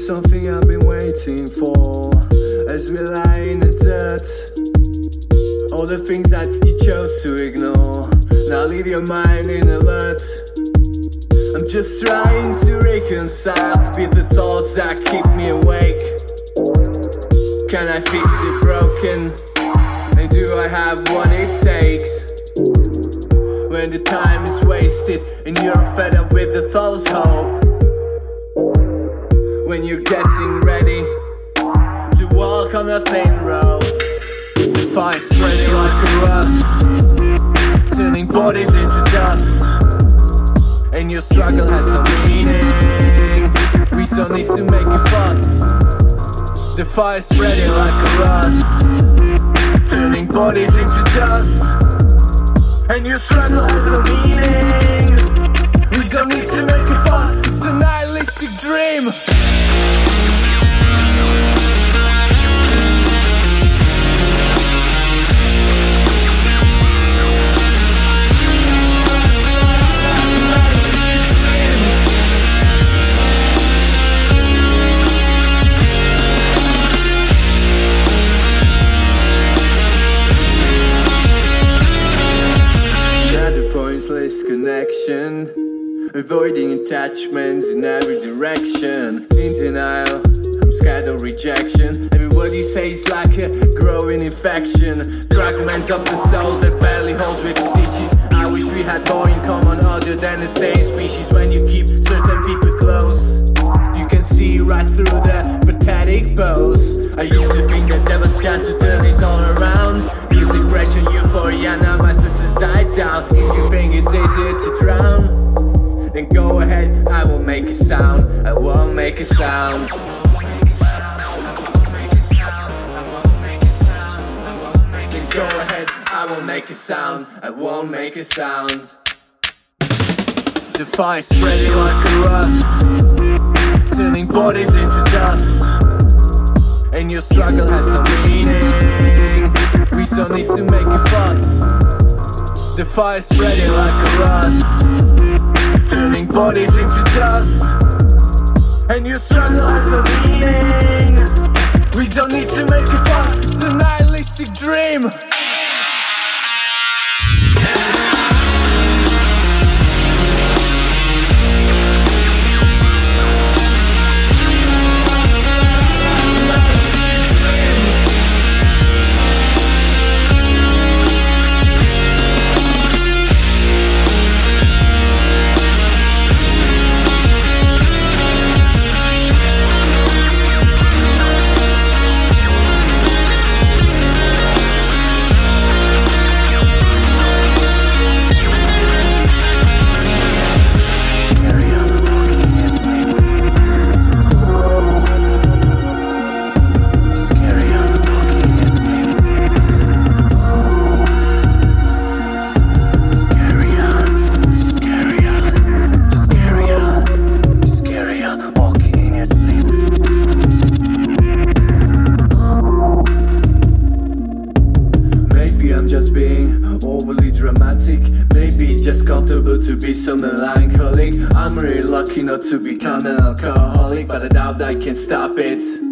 something I've been waiting for as we lie in the dirt. All the things that you chose to ignore, now leave your mind in alert. I'm just trying to reconcile with the thoughts that keep me awake. Can I fix the broken? And do I have what it takes? When the time is wasted and you're fed up with the false hope. When you're getting ready to walk on a thin road. The fire spreading like a rust, turning bodies into dust. And your struggle has no meaning. We don't need to make a fuss. The fire spreading like a rust, turning bodies into dust. And your struggle has no meaning. Avoiding attachments in every direction. In denial, I'm scared of rejection. Every word you say is like a growing infection. Fragments of the soul that barely holds with stitches. I wish we had more in common other than the same species. When you keep certain people close, you can see right through the pathetic pose. I used to think that there was just utilities all around. Music pressure, euphoria, now my senses died down. If you think it's easier to drown, then go ahead, I will make a sound. I won't make a sound. Go ahead, I will make a sound. I won't make a sound. The fire spreading like a rust, turning bodies into dust. And your struggle has no meaning. We don't need to make a fuss. The fire spreading like a rust, bodies into dust. And your struggle has a meaning. We don't need to make it fast, It's a nihilistic dream. Dramatic. Maybe just comfortable to be so melancholic. I'm really lucky not to become an alcoholic, but I doubt I can stop it.